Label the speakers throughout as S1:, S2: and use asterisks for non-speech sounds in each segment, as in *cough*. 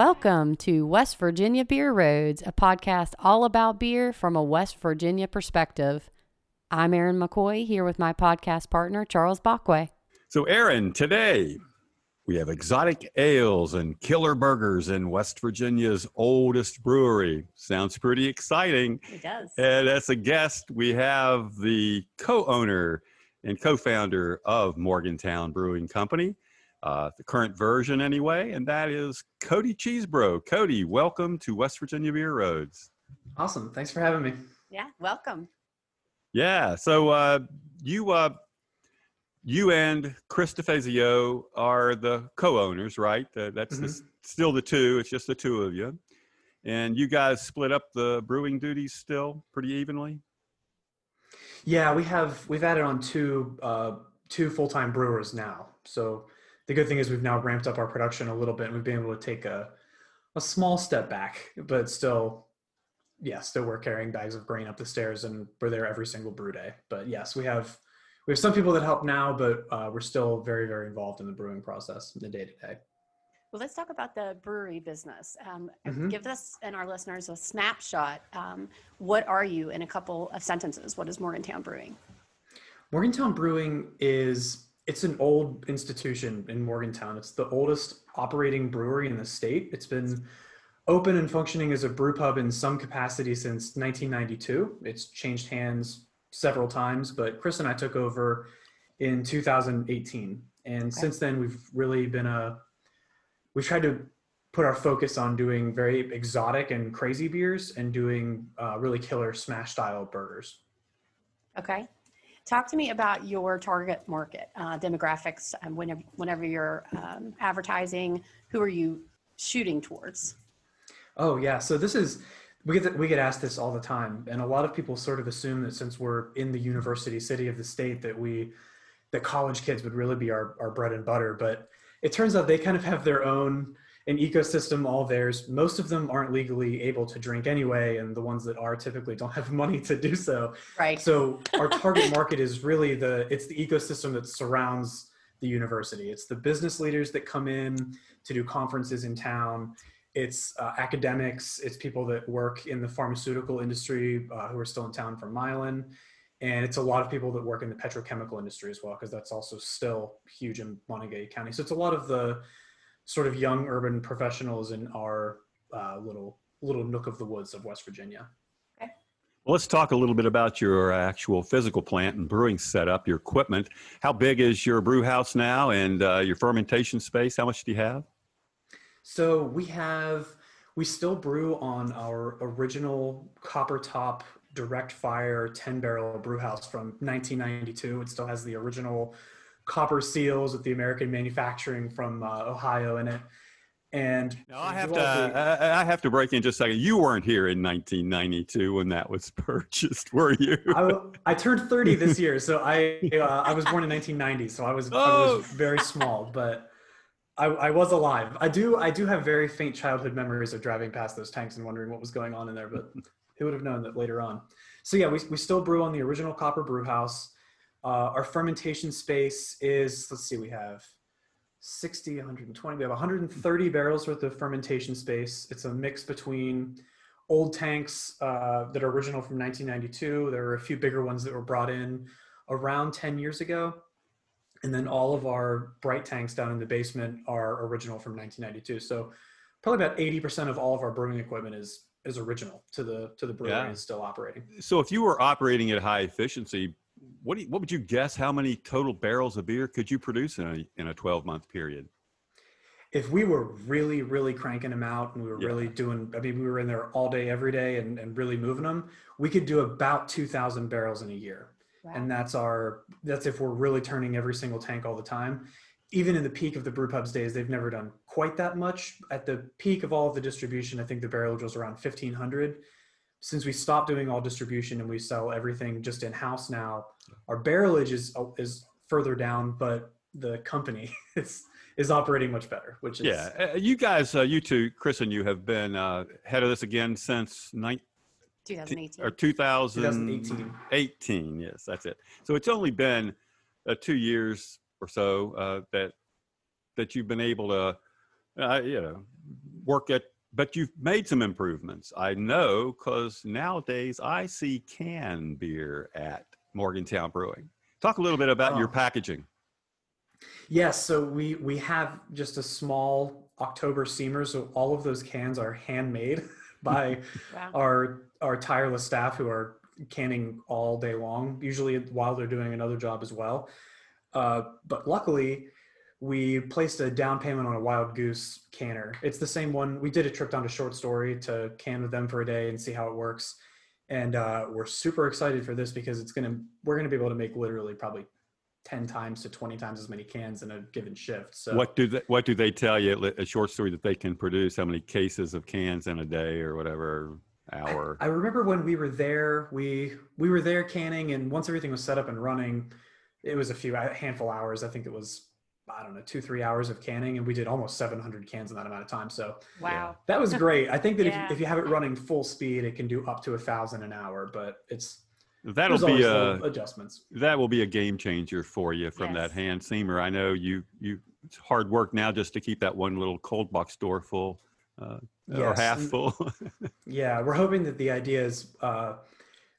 S1: welcome to West Virginia Beer Roads, a podcast all about beer from a West Virginia perspective. I'm Erin McCoy here with my podcast partner, Charles Bachway.
S2: So, Erin, today we have exotic ales and killer burgers in West Virginia's oldest brewery. Sounds pretty exciting.
S1: It does.
S2: And as a guest, we have the co owner and co founder of Morgantown Brewing Company, uh, the current version anyway, and that is Cody Cheesebro. Cody, welcome to West Virginia Beer Roads.
S3: Awesome. Thanks for having me.
S1: Yeah, welcome.
S2: Yeah. So uh, you uh, you and Chris DeFazio are the co-owners, right? Uh, that's
S3: Mhm.
S2: the, still the two. It's just the two of you, and you guys split up the brewing duties still pretty evenly.
S3: Yeah, we have we've added on two uh, two full time brewers now. So the good thing is we've now ramped up our production a little bit, and we've been able to take a a small step back, but still, yeah, still we're carrying bags of grain up the stairs, and we're there every single brew day. But yes, we have we have some people that help now, but uh, we're still very very involved in the brewing process, in the day to day.
S1: Well, let's talk about the brewery business. Um,
S3: Mhm.
S1: Give us and our listeners a snapshot. Um, what are you in a couple of sentences? What is Morgantown Brewing?
S3: Morgantown Brewing is it's an old institution in Morgantown. It's the oldest operating brewery in the state. It's been open and functioning as a brew pub in some capacity since 1992. It's changed hands several times, but Chris and I took over in 2018. And since then we've really been a we've tried to put our focus on doing very exotic and crazy beers and doing uh, really killer smash style burgers.
S1: Okay. Talk to me about your target market uh, demographics. Um, whenever, whenever you're um, advertising, who are you shooting towards?
S3: Oh yeah, so this is we get we get asked this all the time, and a lot of people sort of assume that since we're in the university city of the state that we that college kids would really be our, our bread and butter. But it turns out they kind of have their own an ecosystem all theirs. Most of them aren't legally able to drink anyway, and the ones that are typically don't have *laughs* money to do so.
S1: Right.
S3: So our target market is really the it's the ecosystem that surrounds the university. It's the business leaders that come in to do conferences in town. It's uh, academics. It's people that work in the pharmaceutical industry uh, who are still in town from Mylan, and it's a lot of people that work in the petrochemical industry as well because that's also still huge in Monongalia County. So it's a lot of the sort of young urban professionals in our uh, little little nook of the woods of West Virginia.
S2: Well, let's talk a little bit about your actual physical plant and brewing setup, your equipment. How big is your brew house now, and uh, your fermentation space? How much do you have?
S3: So we have we still brew on our original copper top direct fire 10 barrel brew house from 1992. It still has the original copper seals with the American manufacturing from uh, Ohio in it. And
S2: Now I have to.
S3: the-
S2: I, I have to break in just a second. You weren't here in 1992 when that was *laughs* purchased, were you?
S3: I, I turned 30 this *laughs* year, so I uh, I was born in 1990, so I was I
S2: Oh.
S3: was very small, but I, I was alive. I do I do have very faint childhood memories of driving past those tanks and wondering what was going on in there, but who would have known that later on? So yeah, we we still brew on the original copper brew house. Uh, our fermentation space is let's see, we have 60, 120, we have 130 barrels worth of fermentation space. It's a mix between old tanks uh, that are original from 1992. There are a few bigger ones that were brought in around 10 years ago. And then all of our bright tanks down in the basement are original from 1992. So probably about 80% of all of our brewing equipment is is original to the to the brewery
S2: Yeah.
S3: and still operating.
S2: So, if you were operating at high efficiency, what do you, what would you guess? How many total barrels of beer could you produce in a in a 12 month period?
S3: If we were really, really cranking them out and we were
S2: Yeah.
S3: really doing, I mean, we were in there all day, every day and, and really moving them, we could do about 2,000 barrels in a year. and that's our that's if we're really turning every single tank all the time even in the peak of the brew pubs days they've never done quite that much at the peak of all of the distribution i think the barrelage was around 1500 since we stopped doing all distribution and we sell everything just in house now our barrelage is is further down but the company *laughs* is is operating much better which is
S2: Yeah, uh, you guys, uh, you two, Chris and you, have been uh, head of this again since 19,
S1: 2018.
S2: or 2018.
S3: 2018
S2: 18, yes, that's it. So it's only been uh, two years or so uh, that that you've been able to, uh, you know, work at, but you've made some improvements. I know because nowadays I see can beer at Morgantown Brewing. Talk a little bit about your
S3: Oh.
S2: packaging.
S3: Yes, so we we have just a small Oktober seamer, so all of those cans are handmade *laughs* by
S1: Wow.
S3: our our tireless staff who are canning all day long, usually while they're doing another job as well. Uh, but luckily, we placed a down payment on a Wild Goose canner. It's the same one. We did a trip down to Short Story to can with them for a day and see how it works. And uh, we're super excited for this because it's gonna we're gonna be able to make literally probably ten times to twenty times as many cans in a given shift. So
S2: What do they, what do they tell you? A short story that they can produce how many cases of cans in a day or whatever hour?
S3: I remember when we were there, we we were there canning, and once everything was set up and running, it was a few a handful hours. I think it was I don't know two three hours of canning, and we did almost 700 cans in that amount of time. So
S1: Wow.
S3: that was *laughs* great. I think that
S1: Yeah.
S3: if, if you have it running full speed, it can do up to a thousand an hour, but it's
S2: That'll
S3: there's
S2: be a
S3: adjustments.
S2: that will be a game changer for you from that hand seamer. I know you you it's hard work now just to keep that one little cold box door full uh, or half full. *laughs*
S3: Yeah, we're hoping that the idea is uh,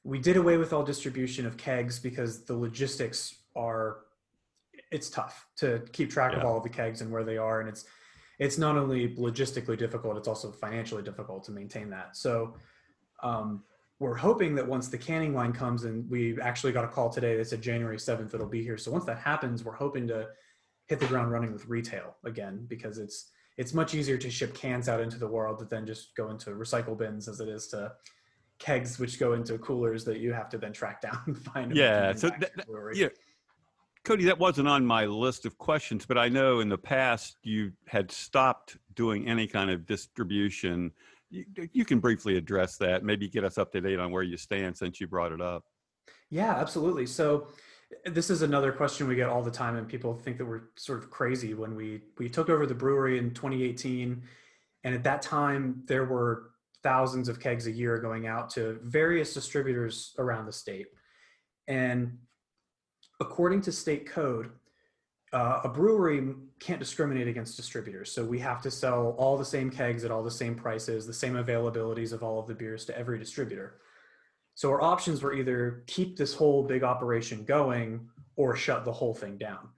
S3: we did away with all distribution of kegs because the logistics are it's tough to keep track of all of the kegs and where they are, and it's it's not only logistically difficult, it's also financially difficult to maintain that. So um, we're hoping that once the canning line comes, and we actually got a call today that said January seventh it'll be here. So once that happens, we're hoping to hit the ground running with retail again because it's it's much easier to ship cans out into the world than just go into recycle bins as it is to kegs which go into coolers that you have to then track down *laughs* and find.
S2: Yeah, so
S3: back
S2: that-
S3: to the brewery.
S2: yeah. Cody, that wasn't on my list of questions, but I know in the past you had stopped doing any kind of distribution. You, you can briefly address that, maybe get us up to date on where you stand since you brought it up.
S3: Yeah, absolutely. So this is another question we get all the time, and people think that we're sort of crazy when we we took over the brewery in 2018, and at that time there were thousands of kegs a year going out to various distributors around the state, and according to state code. Uh, a brewery can't discriminate against distributors, so we have to sell all the same kegs at all the same prices, the same availabilities of all of the beers to every distributor. So our options were either keep this whole big operation going or shut the whole thing down.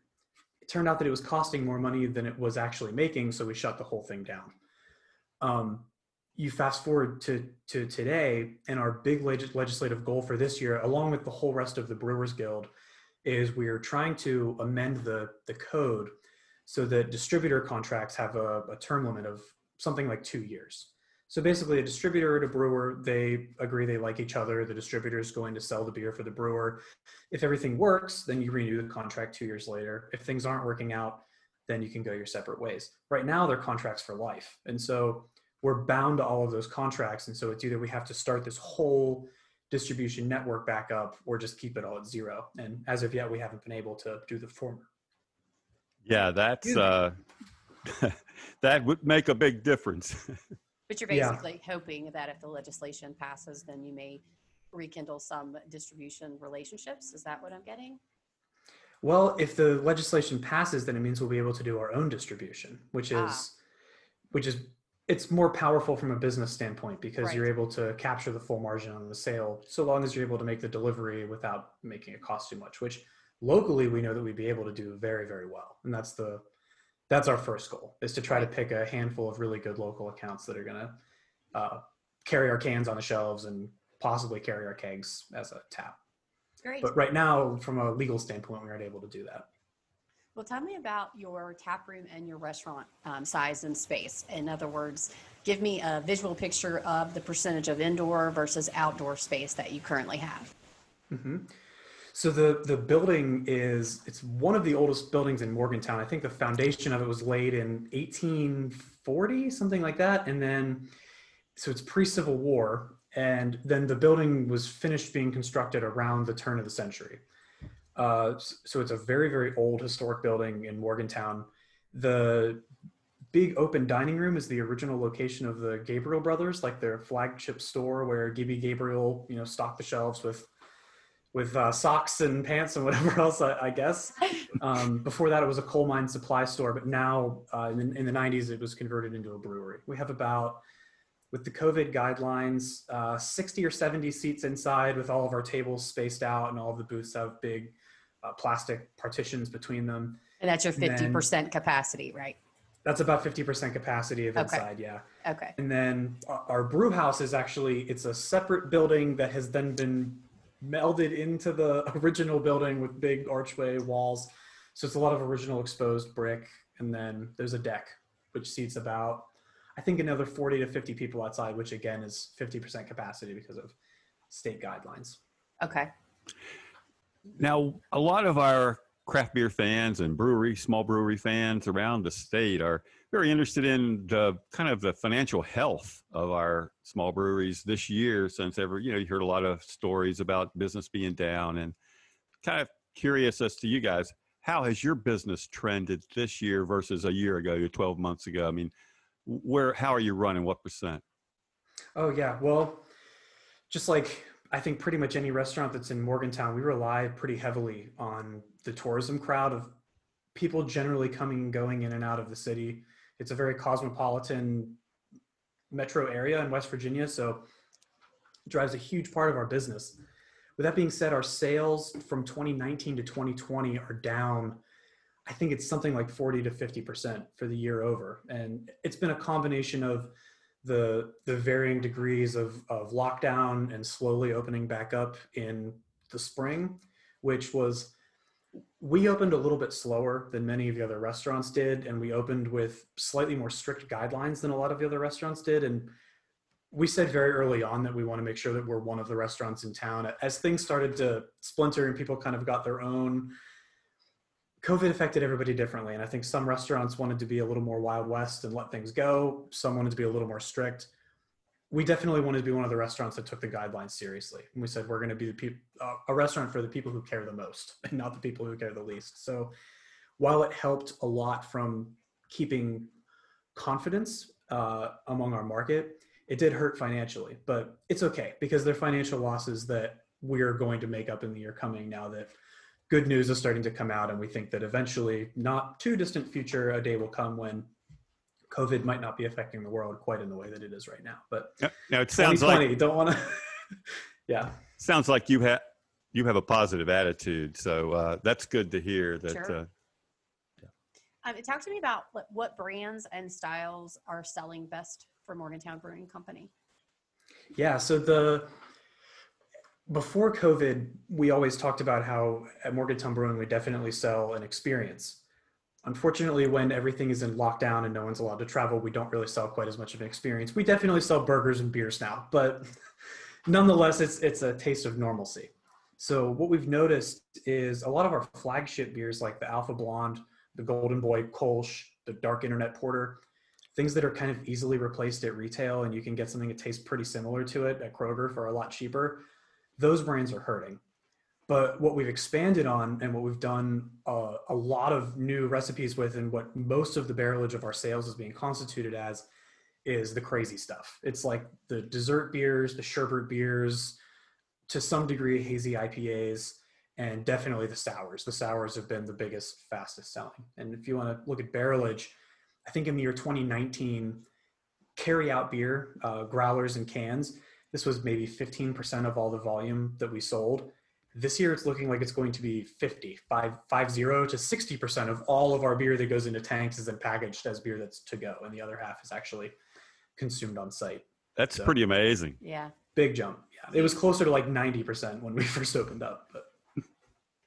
S3: It turned out that it was costing more money than it was actually making, so we shut the whole thing down. Um, you fast forward to, to today, and our big leg- legislative goal for this year, along with the whole rest of the Brewers Guild, is we're trying to amend the, the code so that distributor contracts have a, a term limit of something like two years. So basically, a distributor and a brewer, they agree they like each other. The distributor is going to sell the beer for the brewer. If everything works, then you renew the contract two years later. If things aren't working out, then you can go your separate ways. Right now, they're contracts for life. And so we're bound to all of those contracts. And so it's either we have to start this whole distribution network back up or just keep it all at zero. And as of yet, we haven't been able to do the former.
S2: Yeah, that's uh, *laughs* that would make a big difference. *laughs*
S1: But you're
S3: Yeah.
S1: basically hoping that if the legislation passes, then you may rekindle some distribution relationships. Is that what I'm getting?
S3: Well, if the legislation passes, then it means we'll be able to do our own distribution, which is,
S1: Ah.
S3: which is, it's more powerful from a business standpoint because you're able to capture the full margin on the sale, so long as you're able to make the delivery without making it cost too much. Which locally we know that we'd be able to do very, very well, and that's the, that's our first goal is to try to pick a handful of really good local accounts that are going to uh, carry our cans on the shelves and possibly carry our kegs as a tap.
S1: Great.
S3: But right now, from a legal standpoint, we aren't able to do that.
S1: Well, tell me about your tap room and your restaurant um, size and space. In other words, give me a visual picture of the percentage of indoor versus outdoor space that you currently have.
S3: hmm So the the building is it's one of the oldest buildings in Morgantown. I think the foundation of it was laid in 1840, something like that, and then so it's pre-Civil War, and then the building was finished being constructed around the turn of the century. Uh, so it's a very very old historic building in Morgantown. The big open dining room is the original location of the Gabriel brothers, like their flagship store where Gibby Gabriel, you know, stocked the shelves with with uh, socks and pants and *laughs* whatever else, I, I guess. *laughs* Um, before that, it was a coal mine supply store, but now uh, in, in the 90s, it was converted into a brewery. We have about, with the COVID guidelines, uh, 60 or 70 seats inside with all of our tables spaced out and all of the booths have big uh, plastic partitions between them.
S1: And that's your 50% capacity, right?
S3: That's about 50% capacity of
S1: Okay.
S3: inside, yeah.
S1: Okay.
S3: And then our, our brew house is actually it's a separate building that has then been melded into the *laughs* original building with big archway walls. So it's a lot of original exposed brick. And then there's a deck which seats about I think another 40 to 50 people outside, which again is 50% capacity because of state guidelines.
S1: Okay.
S2: Now, a lot of our craft beer fans and brewery, small brewery fans around the state are very interested in the kind of the financial health of our small breweries this year since ever, you know, you heard a lot of stories about business being down and kind of curious as to you guys, how has your business trended this year versus a year ago or 12 months ago? I mean, where, how are you running? What percent?
S3: Oh yeah, well, just like I think pretty much any restaurant that's in Morgantown, we rely pretty heavily on the tourism crowd of people generally coming and going in and out of the city. It's a very cosmopolitan metro area in West Virginia, so it drives a huge part of our business. With that being said, our sales from 2019 to 2020 are down. I think it's something like 40 to 50% for the year over. And it's been a combination of the the varying degrees of, of lockdown and slowly opening back up in the spring, which was we opened a little bit slower than many of the other restaurants did, and we opened with slightly more strict guidelines than a lot of the other restaurants did. And we said very early on that we want to make sure that we're one of the restaurants in town. As things started to splinter and people kind of got their own COVID affected everybody differently. And I think some restaurants wanted to be a little more Wild West and let things go. Some wanted to be a little more strict. We definitely wanted to be one of the restaurants that took the guidelines seriously. And we said, we're going to be the uh, a restaurant for the people who care the most *laughs* and not the people who care the least. So while it helped a lot from keeping confidence uh, among our market, it did hurt financially, but it's okay because they're financial losses that we're going to make up in the year coming now that good news is starting to come out and we think that eventually not too distant future a day will come when covid might not be affecting the world quite in the way that it is right now but
S2: Now it sounds like
S3: 2020 don't want to *laughs* yeah
S2: sounds like you have you have a positive attitude, so uh, that's good to hear. That
S1: Sure.
S2: uh,
S1: Um, talk to me about what, what brands and styles are selling best for Morgantown Brewing Company.
S3: Yeah. So the before COVID, we always talked about how at Morgan Morgantown Brewing we definitely sell an experience. Unfortunately, when everything is in lockdown and no one's allowed to travel, we don't really sell quite as much of an experience. We definitely sell burgers and beers now, but *laughs* nonetheless, it's it's a taste of normalcy. So what we've noticed is a lot of our flagship beers, like the Alpha Blonde, the Golden Boy Kolsch, the Dark Internet Porter, things that are kind of easily replaced at retail and you can get something that tastes pretty similar to it at Kroger for a lot cheaper, those brands are hurting. But what we've expanded on and what we've done uh, a lot of new recipes with, and what most of the barrelage of our sales is being constituted as, is the crazy stuff. It's like the dessert beers, the sherbet beers, to some degree, hazy IPAs, and definitely the sours. The sours have been the biggest, fastest selling. And if you want to look at barrelage, I think in the year 2019, carry out beer, uh, growlers and cans, this was maybe 15% of all the volume that we sold. This year, it's looking like it's going to be 50, 5, 50 to 60% of all of our beer that goes into tanks is then packaged as beer that's to go, and the other half is actually consumed on site.
S2: that's
S3: So-
S2: pretty amazing.
S1: Yeah.
S3: Big jump. Yeah, it was closer to like 90% when we *laughs* first opened up. But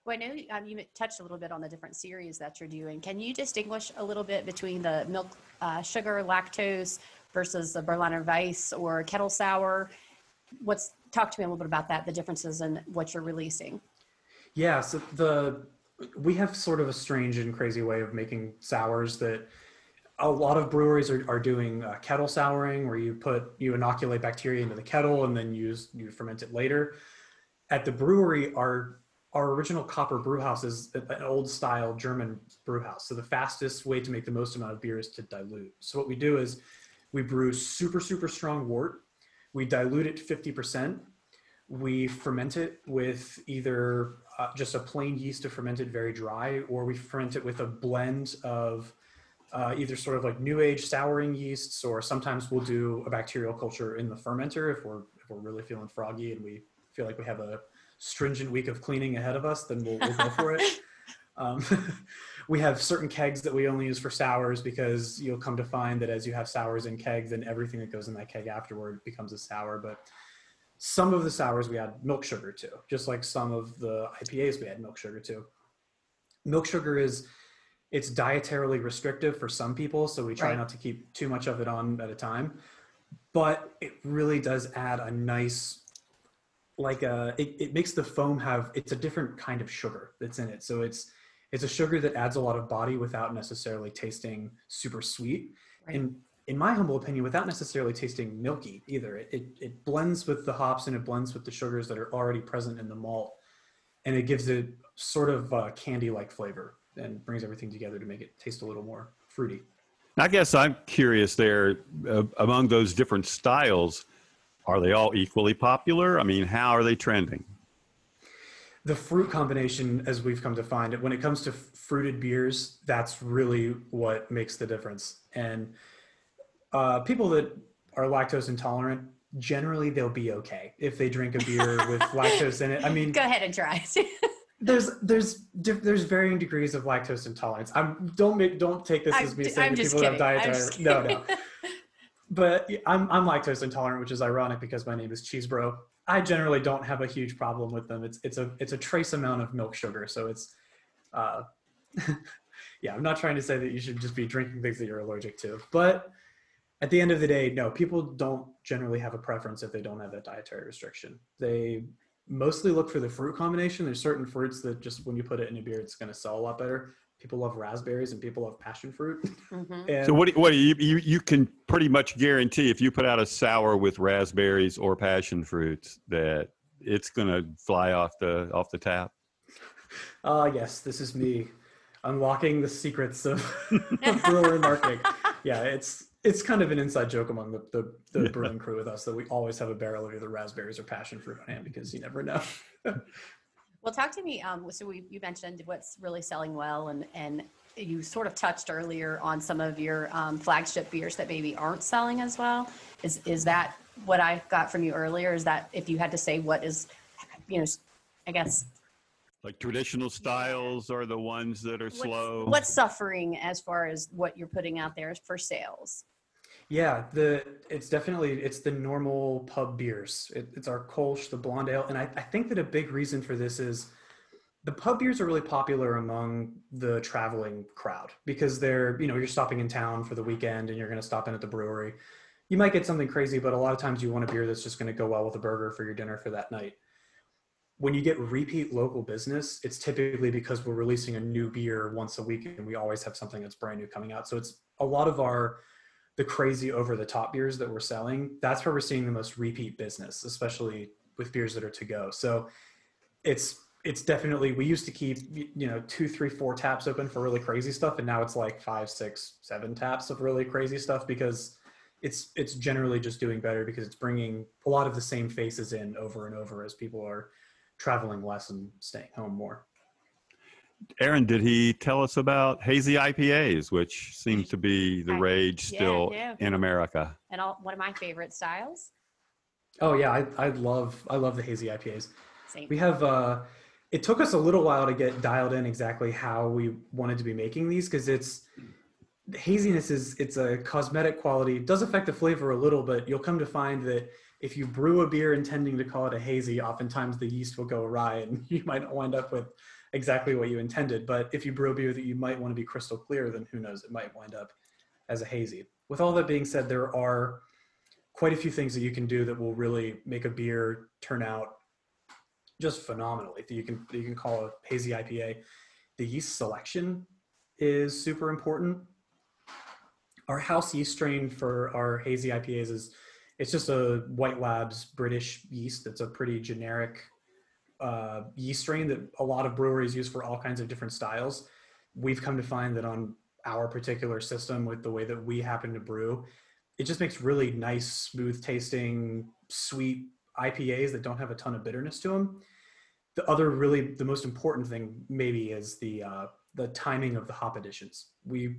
S1: Well, I know um, you touched a little bit on the different series that you're doing. Can you distinguish a little bit between the milk, uh, sugar, lactose versus the Berliner Weiss or kettle sour? What's talk to me a little bit about that, the differences in what you're releasing.
S3: Yeah, so the we have sort of a strange and crazy way of making sours that a lot of breweries are, are doing uh, kettle souring where you put you inoculate bacteria into the kettle and then use you ferment it later. At the brewery our our original copper brew house is an old style german brew house. So the fastest way to make the most amount of beer is to dilute. So what we do is we brew super super strong wort we dilute it 50% We ferment it with either uh, just a plain yeast to ferment it very dry, or we ferment it with a blend of uh, either sort of like new age souring yeasts, or sometimes we'll do a bacterial culture in the fermenter if we're if we're really feeling froggy and we feel like we have a stringent week of cleaning ahead of us, then we'll, we'll go for it. *laughs* Um, *laughs* we have certain kegs that we only use for sours because you'll come to find that as you have sours in kegs, then everything that goes in that keg afterward becomes a sour. But some of the sours we add milk sugar to, just like some of the IPAs we add milk sugar to. Milk sugar is it's dietarily restrictive for some people, so we try
S1: Right.
S3: not to keep too much of it on at a time. But it really does add a nice like uh it, it makes the foam have it's a different kind of sugar that's in it. So it's it's a sugar that adds a lot of body without necessarily tasting super sweet.
S1: Right.
S3: And in my humble opinion, without necessarily tasting milky either. It, it it blends with the hops and it blends with the sugars that are already present in the malt, and it gives it sort of uh, candy-like flavor and brings everything together to make it taste a little more fruity.
S2: I guess I'm curious there uh, among those different styles, are they all equally popular? I mean, how are they trending?
S3: The fruit combination as we've come to find it when it comes to fruited beers that's really what makes the difference and uh, people that are lactose intolerant generally they'll be okay if they drink a beer *laughs* with lactose in it i mean
S1: Go ahead and try. *laughs*
S3: there's there's there's varying degrees of lactose intolerance i'm don't make don't take this as me
S1: d-
S3: saying
S1: I'm
S3: people
S1: kidding.
S3: that have
S1: I'm
S3: dietary no no *laughs* but I'm, I'm lactose intolerant, which is ironic because my name is Cheese Bro. I generally don't have a huge problem with them. It's it's a it's a trace amount of milk sugar, so it's, uh, *laughs* yeah. I'm not trying to say that you should just be drinking things that you're allergic to, but at the end of the day, no. People don't generally have a preference if they don't have that dietary restriction. They mostly look for the fruit combination. There's certain fruits that just when you put it in a beer, it's going to sell a lot better. People love raspberries and people love passion fruit.
S1: Mhm. *laughs*
S3: And
S2: So what? do- What do you, you you can pretty much guarantee if you put out a sour with raspberries or passion fruits that it's going to fly off the off the tap.
S3: Ah, *laughs* yes, this is me unlocking the secrets of, of *laughs* brewery marketing. Yeah, it's it's kind of an inside joke among the, the, the
S2: Yeah.
S3: brewing crew with us that we always have a barrel of either raspberries or passion fruit on hand because you never know.
S1: Well, talk to me. Um, so we, you mentioned what's really selling well, and and you sort of touched earlier on some of your um, flagship beers that maybe aren't selling as well. Is is that what I got from you earlier? Is that if you had to say what is, you know, I guess
S2: Like traditional styles are the ones that are
S1: what's,
S2: slow.
S1: what's suffering as far as what you're putting out there for sales?
S3: Yeah, the it's definitely it's the normal pub beers. It, it's our Kolsch, the blonde ale, and I, I think that a big reason for this is the pub beers are really popular among the traveling crowd because they're you know you're stopping in town for the weekend and you're going to stop in at the brewery. You might get something crazy, but a lot of times you want a beer that's just going to go well with a burger for your dinner for that night. When you get repeat local business, it's typically because we're releasing a new beer once a week and we always have something that's brand new coming out. So it's a lot of our the crazy over the top beers that we're selling, that's where we're seeing the most repeat business, especially with beers that are to go. So it's it's definitely we used to keep you know two, three, four taps open for really crazy stuff, and now it's like five, six, seven taps of really crazy stuff because it's it's generally just doing better because it's bringing a lot of the same faces in over and over as people are traveling less and staying home more.
S2: Erin, did he tell us about hazy IPAs, which seems to be the
S1: I-
S2: rage
S1: yeah,
S2: still
S1: yeah.
S2: in America?
S1: And all, one of my favorite styles.
S3: Oh yeah, I, I love I love the hazy IPAs.
S1: Same.
S3: We have uh it took us a little while to get dialed in exactly how we wanted to be making these because it's the haziness is it's a cosmetic quality. It does affect the flavor a little, but you'll come to find that if you brew a beer intending to call it a hazy, oftentimes the yeast will go awry and *laughs* you might wind up with exactly what you intended. But if you brew a beer that you might want to be crystal clear, then who knows, it might wind up as a hazy. With all that being said, there are quite a few things that you can do that will really make a beer turn out just phenomenally. You can you can call a hazy IPA. The yeast selection is super important. Our house yeast strain for our hazy IPAs is it's just a White Labs British yeast. That's a pretty generic uh, yeast strain that a lot of breweries use for all kinds of different styles. We've come to find that on our particular system, with the way that we happen to brew, it just makes really nice, smooth tasting, sweet IPAs that don't have a ton of bitterness to them. The other really the most important thing maybe is the uh, the timing of the hop additions. We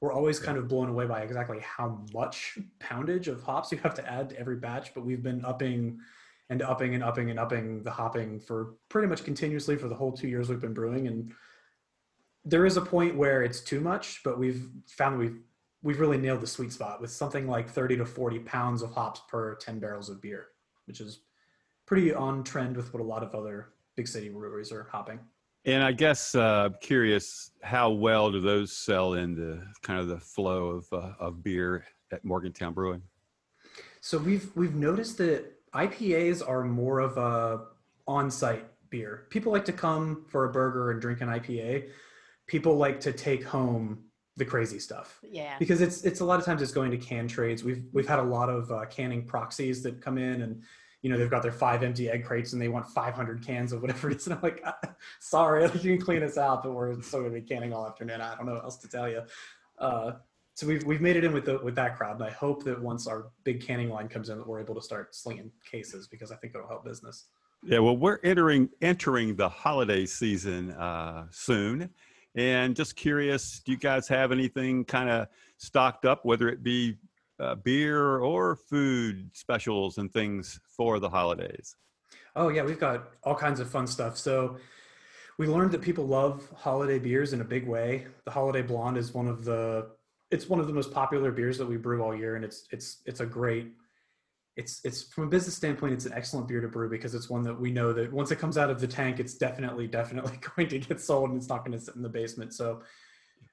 S3: we're always kind of blown away by exactly how much poundage of hops you have to add to every batch, but we've been upping and upping and upping and upping the hopping for pretty much continuously for the whole two years we've been brewing. And there is a point where it's too much, but we've found that we've we've really nailed the sweet spot with something like 30 to 40 pounds of hops per 10 barrels of beer, which is pretty on trend with what a lot of other big city breweries are hopping.
S2: And I guess uh, curious, how well do those sell in the kind of the flow of uh, of beer at Morgantown Brewing?
S3: So we've we've noticed that IPAs are more of a on-site beer. People like to come for a burger and drink an IPA. People like to take home the crazy stuff
S1: Yeah.
S3: because it's it's a lot of times it's going to can trades. We've we've had a lot of uh, canning proxies that come in and you know they've got their five empty egg crates and they want 500 cans of whatever it is and i'm like "Uh, sorry *laughs* you can clean us out but we're still going to be canning all afternoon i don't know what else to tell you uh, so we've, we've made it in with the, with that crowd and i hope that once our big canning line comes in that we're able to start slinging cases because i think it'll help business
S2: Yeah, well, we're entering entering the holiday season uh, soon, and just curious, do you guys have anything kind of stocked up, whether it be uh, beer or food specials and things for the holidays?
S3: Oh yeah, we've got all kinds of fun stuff. So we learned that people love holiday beers in a big way. The Holiday Blonde is one of the it's one of the most popular beers that we brew all year and it's it's it's a great it's it's from a business standpoint it's an excellent beer to brew because it's one that we know that once it comes out of the tank it's definitely definitely *laughs* going to get sold and it's not going to sit in the basement. So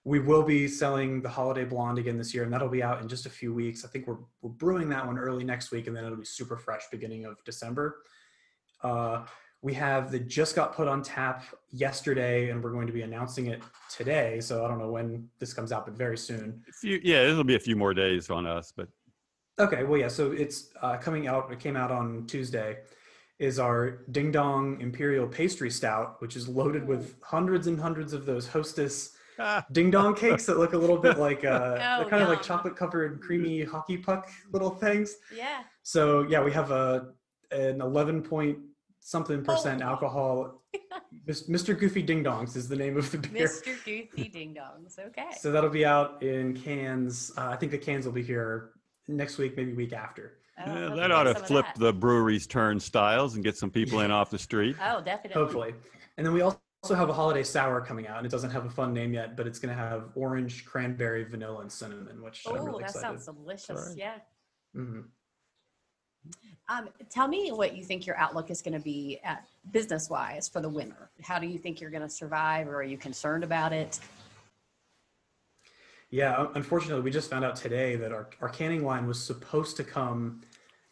S3: we will be selling the Holiday Blonde again this year, and that'll be out in just a few weeks. I think we're we're brewing that one early next week, and then it'll be super fresh beginning of December. Uh, we have the just got put on tap yesterday, and we're going to be announcing it today. So I don't know when this comes out, but very soon.
S2: A few, yeah, it'll be a few more days on us, but
S3: Okay, well, yeah. So it's uh, coming out. It came out on Tuesday. Is our Ding Dong Imperial Pastry Stout, which is loaded with hundreds and hundreds of those Hostess
S2: ah,
S3: ding dong cakes that look a little bit like uh, *laughs*
S1: Oh,
S3: they're kind of like chocolate covered creamy hockey puck little things.
S1: Yeah.
S3: So yeah, we have a an eleven point something percent
S1: Oh.
S3: alcohol. *laughs* Mr. Goofy Ding Dongs is the name of the beer.
S1: Mr. Goofy Ding Dongs. Okay.
S3: So that'll be out in cans. Uh, I think the cans will be here next week, maybe week after.
S1: Oh,
S2: yeah, that ought to flip the brewery's turnstiles and get some people in off the street.
S1: Oh, definitely.
S3: Hopefully, and then we also have a holiday sour coming out, and it doesn't have a fun name yet, but it's going to have orange, cranberry, vanilla, and cinnamon, which I'm
S1: Oh,
S3: really
S1: that
S3: excited.
S1: sounds delicious.
S2: Sorry.
S1: Yeah.
S3: Mhm.
S1: Um, tell me what you think your outlook is going to be at business wise for the winter. How do you think you're going to survive, or are you concerned about it?
S3: Yeah, unfortunately, we just found out today that our, our canning line was supposed to come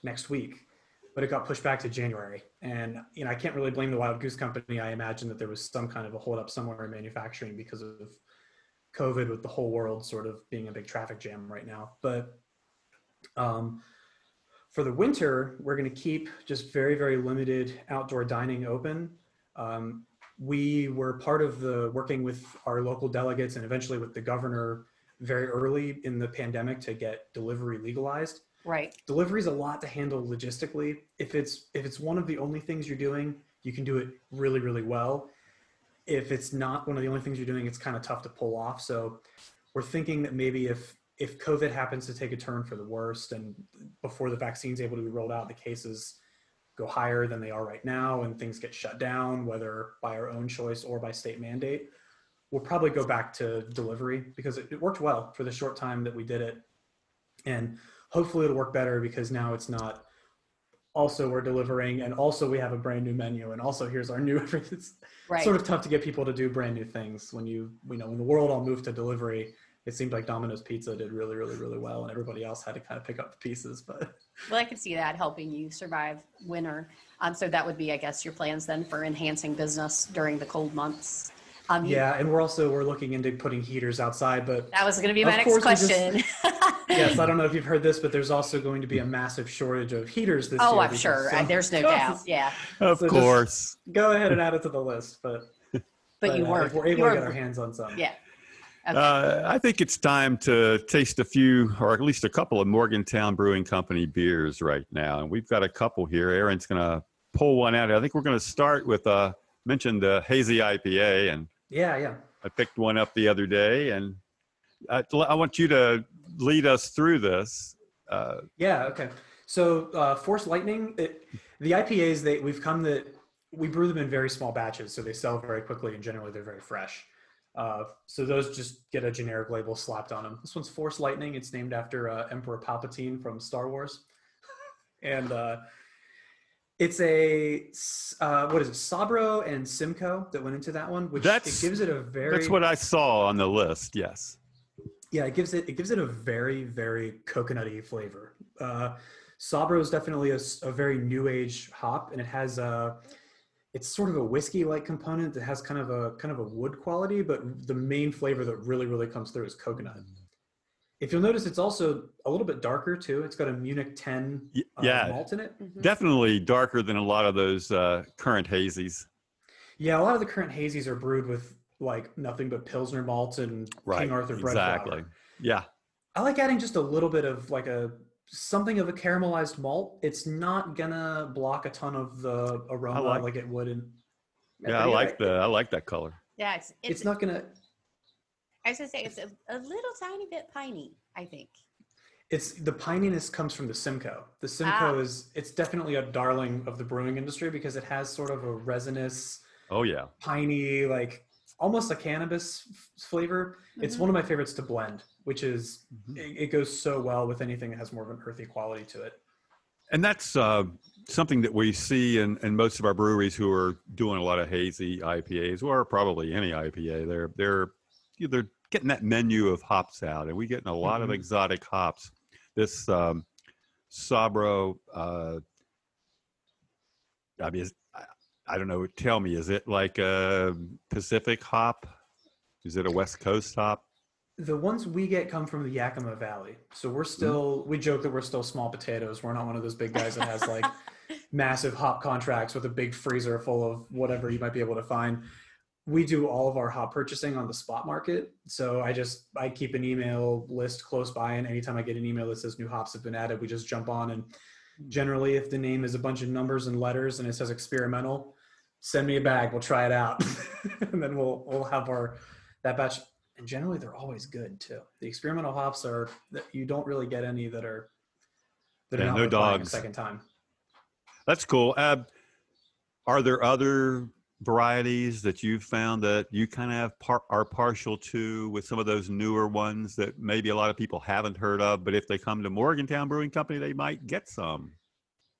S3: next week, but it got pushed back to January. And you know, I can't really blame the Wild Goose Company. I imagine that there was some kind of a holdup somewhere in manufacturing because of COVID, with the whole world sort of being a big traffic jam right now. But um, for the winter, we're going to keep just very, very limited outdoor dining open. Um, we were part of the working with our local delegates and eventually with the governor very early in the pandemic to get delivery legalized.
S1: Right.
S3: Delivery is a lot to handle logistically. If it's if it's one of the only things you're doing, you can do it really really well. If it's not one of the only things you're doing, it's kind of tough to pull off. So we're thinking that maybe if if COVID happens to take a turn for the worst and before the vaccine's able to be rolled out, the cases go higher than they are right now and things get shut down, whether by our own choice or by state mandate, we'll probably go back to delivery because it, it worked well for the short time that we did it. And hopefully it'll work better because now it's not also we're delivering and also we have a brand new menu and also here's our new *laughs* everything. It's
S1: Right.
S3: sort of tough to get people to do brand new things when you you know when the world all moved to delivery it seemed like domino's pizza did really really really well and everybody else had to kind of pick up the pieces but *laughs*
S1: Well, I could see that helping you survive winter. Um, so that would be, I guess, your plans then for enhancing business during the cold months. Um,
S3: yeah and we're also we're looking into putting heaters outside but
S1: That was going to be my
S3: Of
S1: next
S3: course we just-
S1: question. *laughs*
S3: yes i don't know if you've heard this but there's also going to be a massive shortage of heaters this year
S1: oh, I'm sure.
S3: some-
S1: There's no *laughs* doubt. Yeah.
S2: Of
S3: So
S2: course.
S3: go ahead and add it to the list but
S1: But, you
S3: uh,
S1: were.
S3: if we're able
S1: you
S3: to get our hands on some
S1: Yeah. Okay.
S2: Uh, I think it's time to taste a few, or at least a couple of Morgantown Brewing Company beers right now. And we've got a couple here. Erin's going to pull one out. I think we're going to start with, uh, mentioned the hazy IPA, and
S3: Yeah, yeah.
S2: I picked one up the other day, and I, I want you to lead us through this. Uh,
S3: Yeah. Okay. So uh, Force Lightning, it, the IPAs they we've come that we brew them in very small batches, so they sell very quickly, and generally they're very fresh. Uh, so those just get a generic label slapped on them. This one's Force Lightning. It's named after uh, Emperor Palpatine from Star Wars, *laughs* and uh, it's a uh, what is it? Sabro and Simcoe that went into that one, which
S2: That's-
S3: it gives it a very
S2: that's what I saw on the list. Yes.
S3: yeah it gives it it gives it a very very coconutty flavor uh sabro is definitely a, a, very new age hop and it has a it's sort of a whiskey like component that has kind of a kind of a wood quality but the main flavor that really really comes through is coconut if you'll notice it's also a little bit darker too it's got a munich 10 uh,
S2: yeah.
S3: malt in it
S1: Mhm.
S2: Definitely darker than a lot of those uh, current hazies.
S3: yeah a lot of the current hazies are brewed with like nothing but pilsner malt and king arthur bread flour.
S2: Exactly. Yeah.
S3: I like adding just a little bit of like a something of a caramelized malt. It's not gonna block a ton of the aroma
S2: like-
S3: like, it would in.
S2: Yeah. I
S3: but
S2: like the I like that color.
S1: Yeah, it's, it's,
S3: It's not gonna.
S1: I was gonna say it's a, a little tiny bit piney. I think.
S3: It's the pininess comes from the Simcoe. The Simcoe
S1: Ah.
S3: is it's definitely a darling of the brewing industry because it has sort of a resinous,
S2: Oh yeah.
S3: piney, like almost a cannabis f- flavor. It's
S1: Mhm.
S3: one of my favorites to blend, which is
S2: Mhm.
S3: it, it goes so well with anything that has more of an earthy quality to it.
S2: And that's uh, something that we see in, in most of our breweries who are doing a lot of hazy IPAs, or probably any IPA. They're they're they're getting that menu of hops out, and we're getting a lot of
S3: Mhm.
S2: exotic hops. This um, Sabro, uh, I mean, is, I, I don't know. Tell me, is it like a Pacific hop? Is it a West Coast hop?
S3: The ones we get come from the Yakima Valley. So we're mm-hmm. still, we joke that we're still small potatoes. We're not one of those big guys that has like *laughs* massive hop contracts with a big freezer full of whatever you might be able to find. We do all of our hop purchasing on the spot market. So I just, I keep an email list close by. And anytime I get an email that says new hops have been added, we just jump on. And generally, if the name is a bunch of numbers and letters and it says experimental, send me a bag. We'll try it out. *laughs* and then we'll, we'll have our, that batch and generally they're always good too. The experimental hops are that you don't really get any that are that are
S2: Yeah,
S3: not
S2: no dogs.
S3: a second time.
S2: That's cool. Uh, are there other varieties that you've found that you kind of have par- are partial to with some of those newer ones that maybe a lot of people haven't heard of, but if they come to Morgantown Brewing Company, they might get some.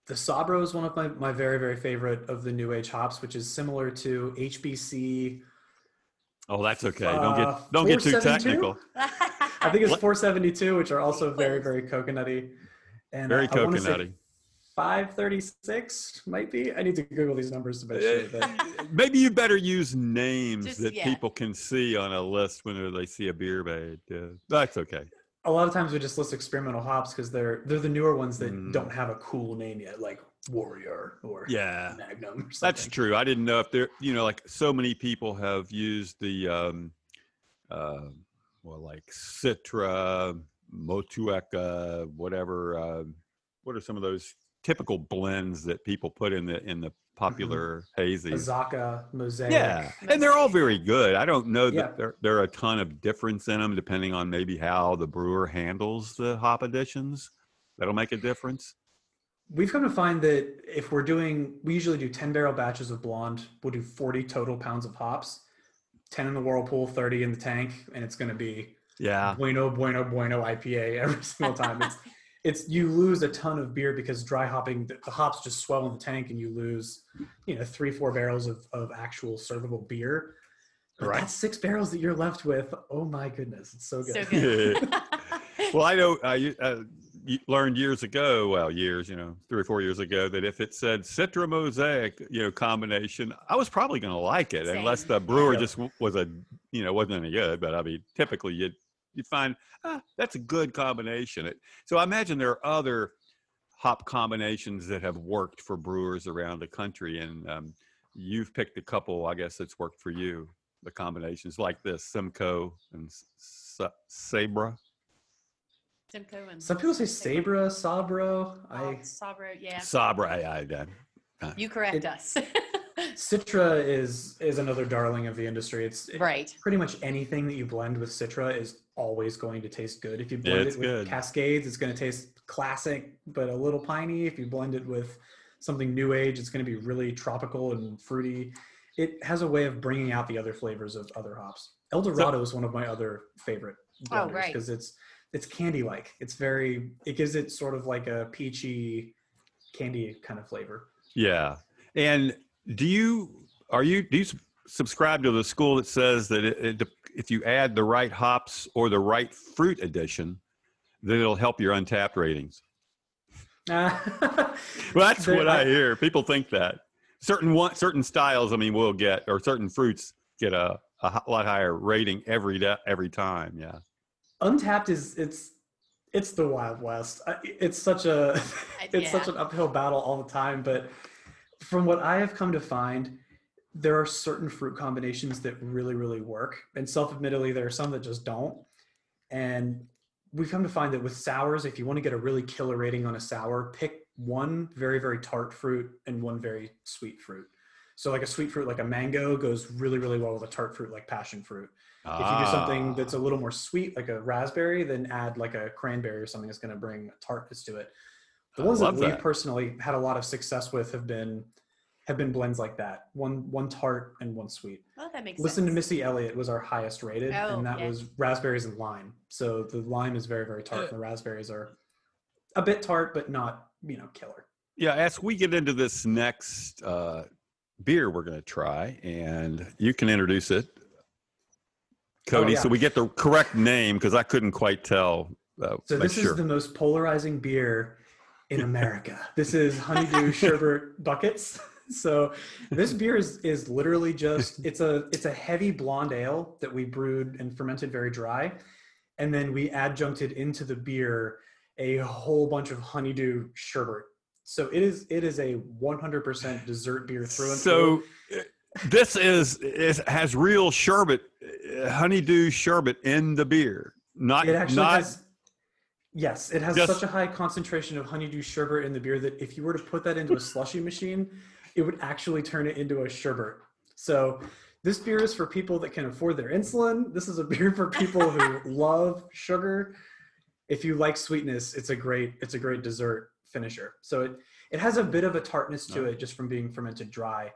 S3: The Sabro is one of my, my very very favorite of the new age hops, which is similar to HBC.
S2: Oh, that's okay. Don't
S3: Uh,
S2: get don't get too technical. *laughs*
S3: I think it's
S2: What?
S3: 472, which are also very very coconutty. And
S2: Very
S3: I, I
S2: coconutty.
S3: 536 might be. I need to Google these numbers to make sure. But *laughs*
S2: Maybe you better use names
S1: Just-
S2: that
S1: yeah.
S2: people can see on a list when they see a beer made. Yeah, that's okay.
S3: a lot of times we just list experimental hops because they're they're the newer ones that
S2: Mm.
S3: don't have a cool name yet, like Warrior or
S2: Yeah.
S3: Magnum. Or something.
S2: That's true. I didn't know if there, you know, like so many people have used the, um, uh, well, like Citra, Motueka, whatever. Uh, what are some of those typical blends that people put in the in the popular hazy?
S3: Azacca, Mosaic.
S2: Yeah, and they're all very good. I don't know that
S3: Yeah.
S2: there there are a ton of difference in them, depending on maybe how the brewer handles the hop additions. That'll make a difference.
S3: We've come to find that if we're doing, we usually do 10 barrel batches of blonde. We'll do 40 total pounds of hops, 10 in the whirlpool, 30 in the tank, and it's going to be
S2: Yeah,
S3: bueno, bueno, bueno IPA every single time. It's, *laughs* it's you lose a ton of beer because dry hopping, the, the hops just swell in the tank, and you lose, you know, three, four barrels of, of actual servable beer. But
S2: Right.
S3: that's six barrels that you're left with. Oh my goodness, it's so good.
S1: so good. *laughs* *laughs*
S2: well, I know uh, you, uh, you learned years ago, well, years, you know, three or four years ago, that if it said Citra Mosaic, you know, combination, I was probably going to like it, unless the brewer
S3: Yeah.
S2: just was a, you know, wasn't any good. But I mean, typically you'd you'd find ah, that's a good combination. It, so I imagine there are other hop combinations that have worked for brewers around the country, and um, you've picked a couple, I guess, that's worked for you. the combinations like this Simcoe and S- Sabra.
S1: Simcoe and
S3: Some people say Sabra, Sabro.
S1: Oh,
S3: I
S1: Sabra, yeah.
S2: Sabra, I, I,
S1: You correct
S3: It-
S1: us. *laughs*
S3: Citra is is another darling of the industry. It's it-
S1: right.
S3: pretty much anything that you blend with Citra is always going to taste good. If you blend
S2: it's
S3: it with
S2: good.
S3: Cascades, it's going to taste classic but a little piney. If you blend it with something new age, it's going to be really tropical and fruity. It has a way of bringing out the other flavors of other hops. El Dorado is one of my other favorite
S1: Oh, right.
S3: because it's it's candy like. It's very it gives it sort of like a peachy candy kind of flavor.
S2: Yeah. And do you are you do you subscribe to the school that says that it, it, if you add the right hops or the right fruit addition, then it'll help your Untappd ratings? Well, *laughs* that's what I,
S3: I-
S2: hear. People think that certain one certain styles, I mean, will get or certain fruits get a, a lot higher rating every day every time. Yeah.
S3: Untappd is it's it's the wild west. It's such a uh, *laughs* it's such an uphill battle all the time. But from what I have come to find, there are certain fruit combinations that really really work, and self-admittedly, there are some that just don't. And we've come to find that with sours, if you want to get a really killer rating on a sour, pick one very very tart fruit and one very sweet fruit. So like a sweet fruit like a mango goes really really well with a tart fruit like passion fruit. If you do something that's a little more sweet, like a raspberry, then add like a cranberry or something that's going to bring tartness to it. The ones that
S2: love
S3: we've personally had a lot of success with have been have been blends like that. One one tart and one sweet.
S1: Well, that makes sense.
S3: Listen to. Missy Elliott was our highest rated,
S1: Oh,
S3: and that
S1: yeah.
S3: was raspberries and lime. So the lime is very very tart, and the raspberries are a bit tart, but not you know killer.
S2: Yeah, as we get into this next uh, beer we're going to try, and you can introduce it, Cody,
S3: Oh, yeah.
S2: so we get the correct name because I couldn't quite tell. Uh,
S3: So this
S2: sure.
S3: is the most polarizing beer in America. this is Honeydew *laughs* Sherbet buckets. So this beer is is literally just it's a it's a heavy blonde ale that we brewed and fermented very dry, and then we adjuncted into the beer a whole bunch of honeydew sherbet. So it is it is a 100% dessert beer through and
S2: so
S3: through.
S2: uh, this is it has real sherbet, uh, honeydew sherbet in the beer, not
S3: It actually
S2: not
S3: has. Yes, it has
S2: Just-
S3: such a high concentration of honeydew sherbet in the beer that if you were to put that into a slushy machine, it would actually turn it into a sherbet. So this beer is for people that can afford their insulin. This is a beer for people who *laughs* love sugar. If you like sweetness, it's a great it's a great dessert finisher. So it it has a bit of a tartness to it just from being fermented dry,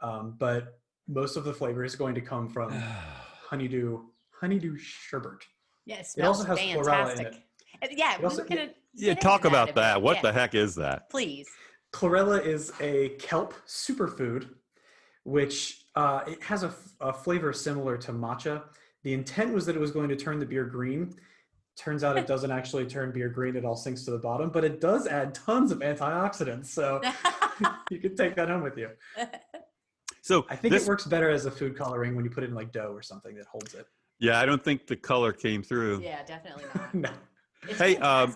S3: um, but most of the flavor is going to come from *sighs* honeydew honeydew sherbet.
S1: Yeah, it
S3: It also
S1: smells
S3: has chlorella in
S1: fantastic. Uh, Yeah, we
S3: also-
S1: were gonna.
S2: yeah. Talk about
S1: a bit.
S2: that. What
S1: Yeah,
S2: the heck is that?
S1: Please.
S3: Chlorella is a kelp superfood, which uh, it has a, f- a flavor similar to matcha. The intent was that it was going to turn the beer green. Turns out it doesn't actually turn beer green; it all sinks to the bottom. But it does add tons of antioxidants, so *laughs* you can take that home with you.
S2: So
S3: I think
S2: this,
S3: it works better as a food coloring when you put it in like dough or something that holds it.
S2: yeah, I don't think the color came through.
S1: yeah, definitely *laughs* not.
S3: no.
S1: It's
S2: Hey, um.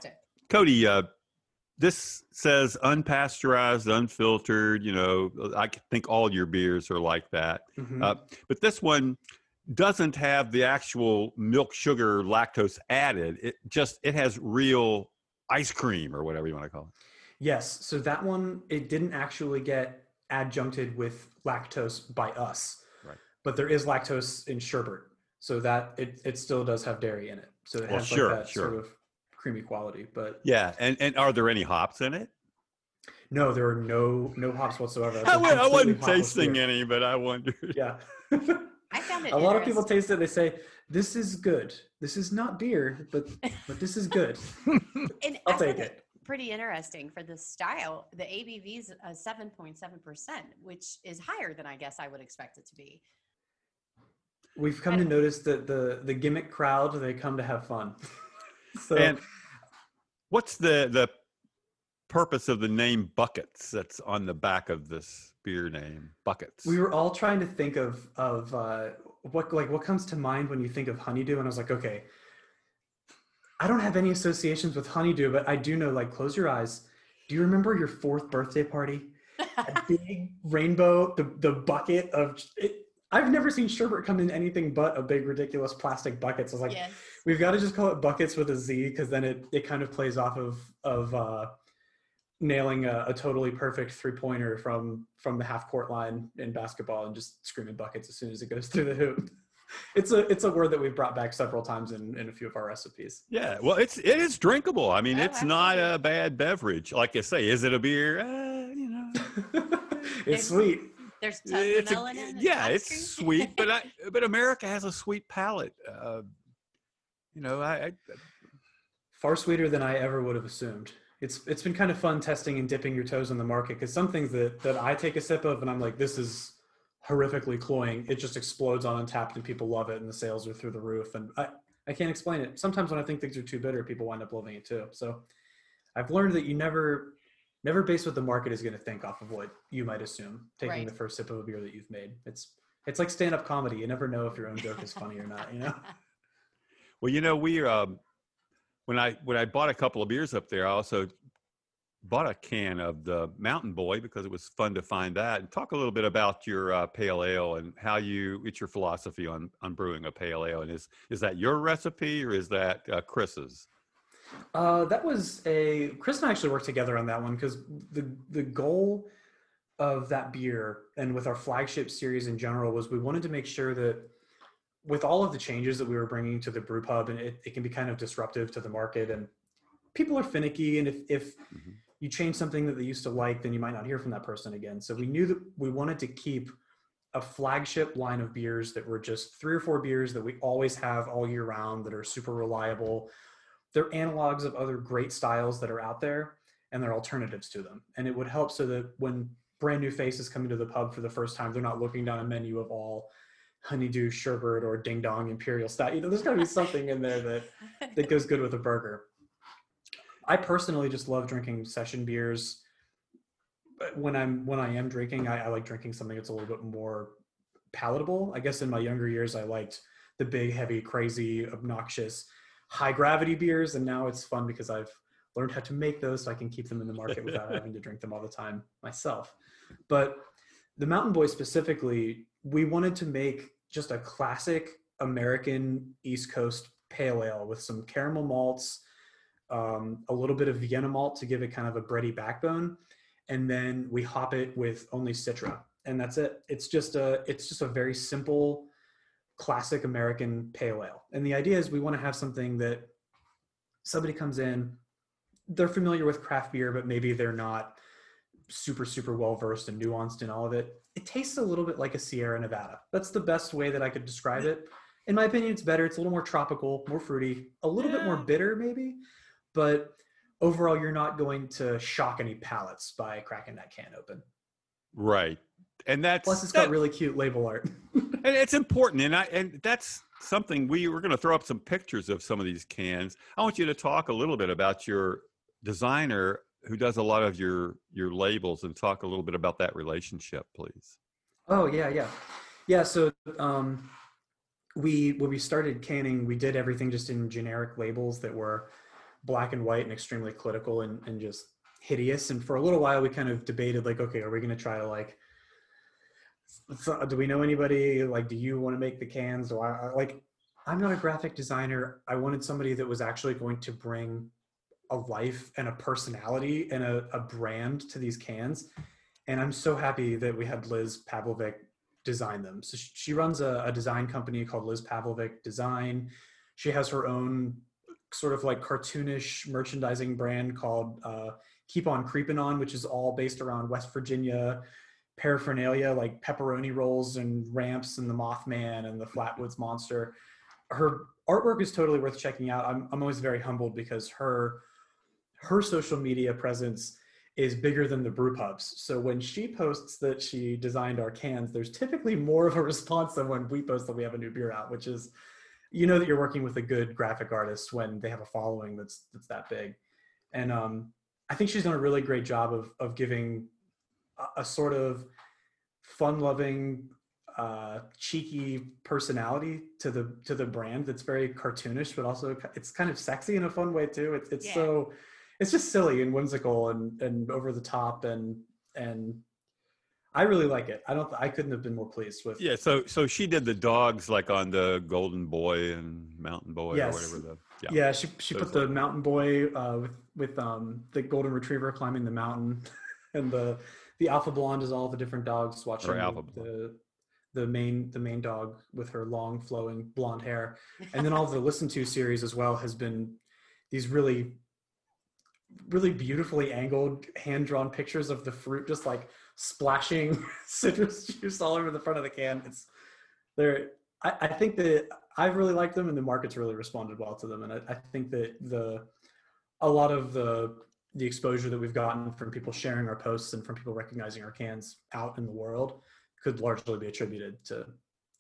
S2: Cody, uh, this says unpasteurized, unfiltered. You know, I think all your beers are like that.
S3: Mhm.
S2: Uh, but this one doesn't have the actual milk, sugar, lactose added. It just it has real ice cream or whatever you want to call it.
S3: Yes. So that one, it didn't actually get adjuncted with lactose by us.
S2: Right.
S3: But there is lactose in sherbet. So that it, it still does have dairy in it. So it
S2: Well,
S3: has
S2: sure,
S3: like that
S2: sure.
S3: sort of creamy quality. But
S2: Yeah, and and are there any hops in it?
S3: no, there are no no hops whatsoever.
S2: I, I wasn't tasting
S3: beer.
S2: any, but I wondered.
S3: Yeah. *laughs*
S1: I found it.
S3: a lot of people taste it. They say, "This is good. This is not beer, but but this is good." *laughs*
S1: And
S3: I'll
S1: I
S3: take it.
S1: Pretty interesting for the style. The ABV is seven point seven percent, which is higher than I guess I would expect it to be.
S3: We've come to notice that the the gimmick crowd they come to have fun. *laughs* so
S2: And what's the the purpose of the name buckets that's on the back of this beer name? Buckets.
S3: we were all trying to think of of uh, what like what comes to mind when you think of honeydew, and I was like, okay, I don't have any associations with honeydew, but I do know. Like, close your eyes. Do you remember your fourth birthday party? A *laughs* big rainbow, the the bucket of it. I've never seen sherbet come in anything but a big ridiculous plastic bucket. So it's like
S1: yes.
S3: we've got to just call it buckets with a Z because then it, it kind of plays off of of uh, nailing a, a totally perfect three pointer from from the half court line in basketball and just screaming buckets as soon as it goes through the hoop. *laughs* It's a it's a word that we've brought back several times in, in a few of our recipes.
S2: Yeah, well, it's it is drinkable. I mean,
S1: Oh,
S2: it's not a bad beverage. Like I say, is it a beer? Uh, you know, *laughs*
S3: it's sweet.
S1: There's tons
S2: it's
S1: of
S2: a,
S1: melon in it.
S2: yeah, it's
S1: cream.
S2: sweet, but I *laughs* but America has a sweet palate. Uh, you know, I, I
S3: Far sweeter than I ever would have assumed. It's it's been kind of fun testing and dipping your toes in the market because some things that that I take a sip of and I'm like, this is horrifically cloying. It just explodes on Untappd and people love it and the sales are through the roof. And I I can't explain it. Sometimes when I think things are too bitter, people wind up loving it too. So I've learned that you never never base what the market is going to think off of what you might assume taking
S1: Right.
S3: the first sip of a beer that you've made. It's it's like stand up comedy. You never know if your own joke is funny or not. You know. *laughs*
S2: well, you know, we um, when I when I bought a couple of beers up there, I also bought a can of the Mountain Boy because it was fun to find that. And talk a little bit about your uh, pale ale and how you it's your philosophy on on brewing a pale ale. And is is that your recipe or is that uh, Chris's?
S3: Uh, that was a Chris and I actually worked together on that one because the the goal of that beer and with our flagship series in general was we wanted to make sure that with all of the changes that we were bringing to the brew pub and it, it can be kind of disruptive to the market and people are finicky and if if
S2: Mhm.
S3: you change something that they used to like then you might not hear from that person again. So we knew that we wanted to keep a flagship line of beers that were just three or four beers that we always have all year round that are super reliable. They're analogs of other great styles that are out there and they're alternatives to them. And it would help so that when brand new faces come into the pub for the first time they're not looking down a menu of all honeydew sherbet or ding dong imperial style. You know there's got to be something in there that *laughs* that goes good with a burger. I personally just love drinking session beers but when i'm when i am drinking I, I like drinking something that's a little bit more palatable. I guess in my younger years i liked the big heavy crazy obnoxious high gravity beers and now it's fun because i've learned how to make those so i can keep them in the market without *laughs* having to drink them all the time myself. But the mountain boy specifically we wanted to make just a classic american east coast pale ale with some caramel malts um, a little bit of vienna malt to give it kind of a bready backbone and then we hop it with only citra and that's it. It's just a it's just a very simple classic american pale ale. And the idea is we want to have something that somebody comes in they're familiar with craft beer but maybe they're not super super well versed and nuanced in all of it it tastes a little bit like a sierra nevada. That's the best way that i could describe it. In my opinion it's better. It's a little more tropical more fruity a little bit more bitter maybe but overall you're not going to shock any palates by cracking that can open.
S2: Right, and that's
S3: plus it's
S2: that-
S3: got really cute label art. *laughs*
S2: And it's important and i and that's something we we're going to throw up some pictures of some of these cans. I want you to talk a little bit about your designer who does a lot of your your labels and talk a little bit about that relationship please
S3: Oh yeah, yeah, yeah. So um, we when we started canning, we did everything just in generic labels that were black and white and extremely clinical and, and just hideous. And for a little while, we kind of debated like, okay, are we going to try to like, do we know anybody? Like, do you want to make the cans? I I- like? I'm not a graphic designer. I wanted somebody that was actually going to bring a life and a personality and a, a brand to these cans and I'm so happy that we had Liz Pavlovic design them. So she, runs a, a design company called Liz Pavlovic Design. She has her own sort of like cartoonish merchandising brand called uh, Keep On Creeping On, which is all based around West Virginia paraphernalia like pepperoni rolls and ramps and the Mothman and the Flatwoods Monster. Her artwork is totally worth checking out. I'm, I'm always very humbled because her her social media presence is bigger than the brew pubs. So when she posts that she designed our cans, there's typically more of a response than when we post that we have a new beer out, which is you know that you're working with a good graphic artist when they have a following that's that's that big. And um, I think she's done a really great job of of giving a, a sort of fun-loving, uh, cheeky personality to the to the brand that's very cartoonish, but also it's kind of sexy in a fun way too. It's it's
S1: Yeah.
S3: so it's just silly and whimsical and and over the top and and I really like it. I don't. I couldn't have been more pleased with.
S2: Yeah, so so she did the dogs like on the Golden Boy and Mountain Boy
S3: Yes.
S2: or whatever the yeah.
S3: Yeah, she she put the
S2: like-
S3: mountain boy uh, with with um the golden retriever climbing the mountain, *laughs* and the the alpha blonde is all the different dogs watching
S2: alpha
S3: the the main the main dog with her long flowing blonde hair, and then all the listen to series as well has been these really really beautifully angled hand drawn pictures of the fruit just like splashing *laughs* citrus juice all over the front of the can. It's they're I, I think that I've really liked them and the market's really responded well to them. And I, I think that the a lot of the the exposure that we've gotten from people sharing our posts and from people recognizing our cans out in the world could largely be attributed to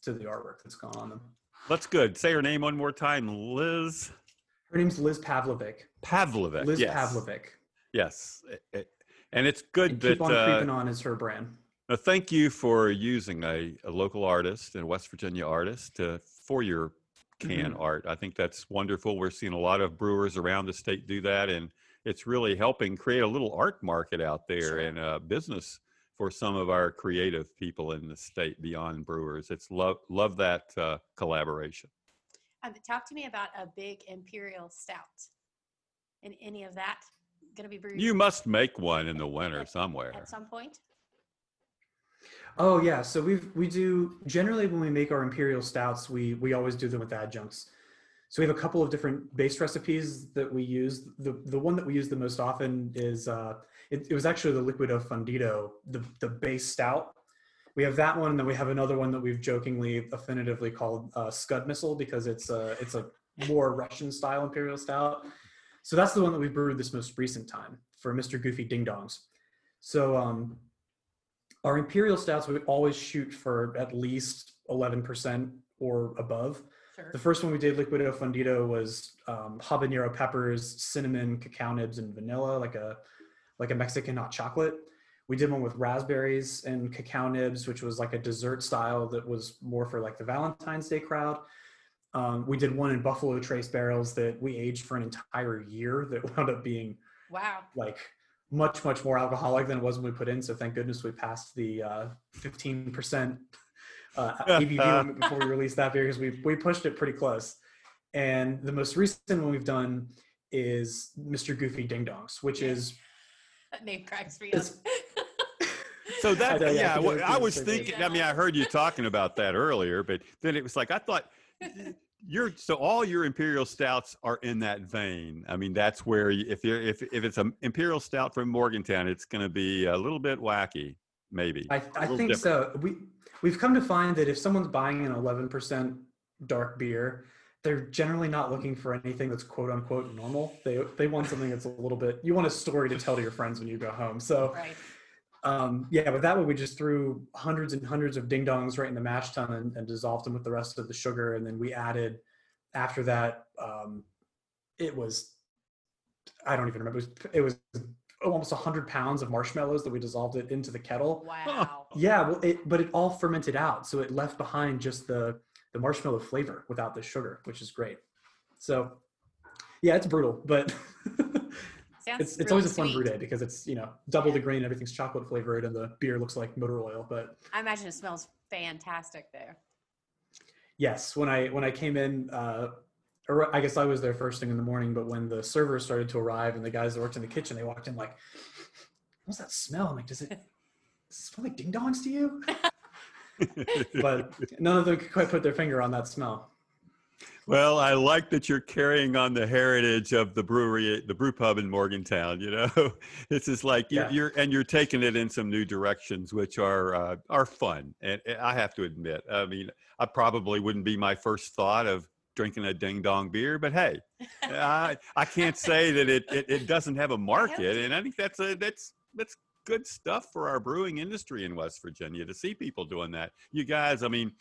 S3: to the artwork that's gone on them.
S2: That's good. Say her name one more time. Liz
S3: Her name's Liz Pavlovic.
S2: Pavlovic.
S3: Liz
S2: yes.
S3: Pavlovic.
S2: Yes. It- it- and it's good
S3: And
S2: that
S3: keep on
S2: uh,
S3: creeping on is her brand.
S2: Uh, thank you for using a, a local artist and West Virginia artist to, for your can
S3: Mhm.
S2: art. I think that's wonderful. We're seeing a lot of brewers around the state do that, and it's really helping create a little art market out there
S1: Sure.
S2: and uh, business for some of our creative people in the state beyond brewers. It's love love that uh, collaboration.
S1: Um, talk to me about a big imperial stout. And any of that going to be brewed
S2: You must make one in the winter somewhere.
S1: at some point?
S3: Oh yeah, so we we do generally when we make our imperial stouts, we we always do them with adjuncts. So we have a couple of different base recipes that we use. The the one that we use the most often is uh, it, it was actually the Liquido Fundido, the the base stout. We have that one, and then we have another one that we've jokingly affinitively called uh, Scud Missile because it's a it's a more Russian style imperial stout. So that's the one that we brewed this most recent time for Mr. Goofy Ding Dongs. So um, our imperial stouts we always shoot for at least 11% or above
S1: Sure.
S3: the first one we did liquido fundido was um, habanero peppers cinnamon cacao nibs and vanilla like a like a mexican hot chocolate we did one with raspberries and cacao nibs which was like a dessert style that was more for like the valentine's day crowd um, we did one in buffalo trace barrels that we aged for an entire year that *laughs* wound up being
S1: Wow.
S3: like much much more alcoholic than it was when we put in so thank goodness we passed the uh, 15% uh, *laughs* ABV limit before we released that beer because we, we pushed it pretty close and the most recent one we've done is mr goofy ding dongs which is *laughs*
S1: That name cracks me up.
S3: It's-
S2: So that,
S3: know, yeah, I
S2: yeah, well, I was
S3: same thing.
S2: thinking. I mean, I heard you talking about that earlier, but then it was like I thought you're so all your imperial stouts are in that vein. I mean, that's where you, if you're if if it's an imperial stout from Morgantown, it's going to be a little bit wacky, maybe.
S3: I,
S2: little
S3: think
S2: different.
S3: so we we've come to find that if someone's buying an 11% dark beer they're generally not looking for anything that's quote unquote normal they they want something that's a little bit you want a story to tell to your friends when you go home so
S1: right.
S3: Um, yeah, but that way we just threw hundreds and hundreds of ding dongs right in the mash tun and, and dissolved them with the rest of the sugar. And then we added after that, um, it was, I don't even remember, it was, it was almost 100 pounds of marshmallows that we dissolved it into the kettle.
S1: Wow. *laughs*
S3: Yeah, well, it, but it all fermented out. So it left behind just the, the marshmallow flavor without the sugar, which is great. So yeah, it's brutal, but *laughs*
S1: Sounds
S3: it's, it's always a fun brew day because it's you know double the grain everything's chocolate flavored and the beer looks like motor oil but
S1: I imagine it smells fantastic there.
S3: yes when i when i came in uh or i guess i was there first thing in the morning but when the servers started to arrive and the guys that worked in the kitchen they walked in like what's that smell? I'm like does it, does *laughs* it smell like ding dongs to you? *laughs* But none of them could quite put their finger on that smell
S2: Well, I like that you're carrying on the heritage of the brewery, the brew pub in Morgantown. You know, *laughs* this is like you're,
S3: Yeah.
S2: you're and you're taking it in some new directions, which are uh, are fun. And and I have to admit, I mean, I probably wouldn't be my first thought of drinking a ding dong beer, but hey, I I can't *laughs* say that it, it it doesn't have a market, and I think that's a that's that's good stuff for our brewing industry in West Virginia to see people doing that. You guys, I mean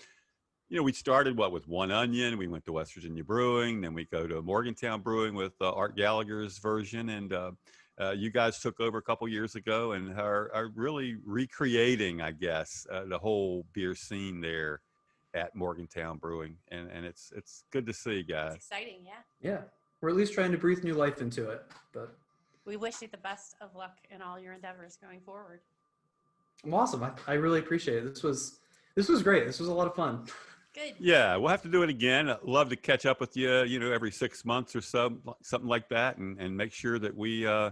S2: you know, we started what with One Onion. We went to West Virginia Brewing, then we go to Morgantown Brewing with uh, Art Gallagher's version, and uh, uh, you guys took over a couple years ago and are, are really recreating, I guess, uh, the whole beer scene there at Morgantown Brewing, and and it's it's good to see,
S1: It's
S2: guys.
S1: exciting, yeah.
S3: yeah we're at least trying to breathe new life into it but
S1: We wish you the best of luck in all your endeavors going forward.
S3: Well, awesome. I, I really appreciate it. This was this was great. This was a lot of fun. *laughs*
S1: Good.
S2: Yeah, we'll have to do it again. I'd love to catch up with you, you know, every six months or so, something like that, and, and make sure that we uh,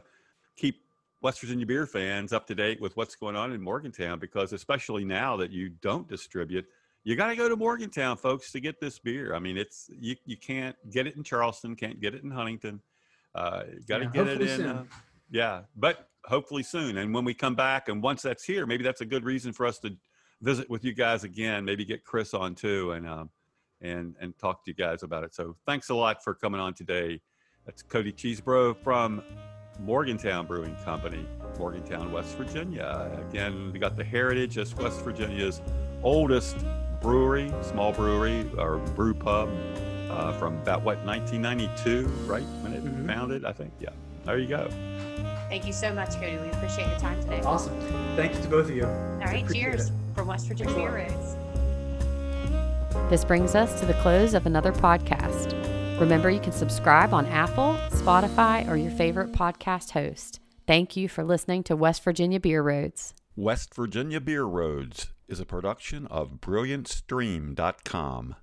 S2: keep West Virginia beer fans up to date with what's going on in Morgantown because, especially now that you don't distribute, you got to go to Morgantown, folks, to get this beer. I mean, it's you, you can't get it in Charleston, can't get it in Huntington. Uh, you got to
S3: Yeah,
S2: get it in. Uh, yeah, but hopefully soon. And when we come back, and once that's here, maybe that's a good reason for us to visit with you guys again. Maybe get Chris on too, and um, and and talk to you guys about it. So thanks a lot for coming on today. That's Cody Cheesebro from Morgantown Brewing Company, Morgantown, West Virginia. Again, we got the heritage as West Virginia's oldest brewery, small brewery or brew pub uh, from about what 1992, right when it
S3: Mhm.
S2: founded, I think. Yeah, there you go.
S1: Thank you so much, Cody. We appreciate your time today.
S3: Awesome. Thank you to both of you.
S1: All right, cheers
S3: it.
S1: from West Virginia
S3: Thanks
S1: Beer
S3: lot.
S1: Roads.
S4: This brings us to the close of another podcast. Remember, you can subscribe on Apple, Spotify, or your favorite podcast host. Thank you for listening to West Virginia Beer Roads.
S2: West Virginia Beer Roads is a production of BrilliantStream.com.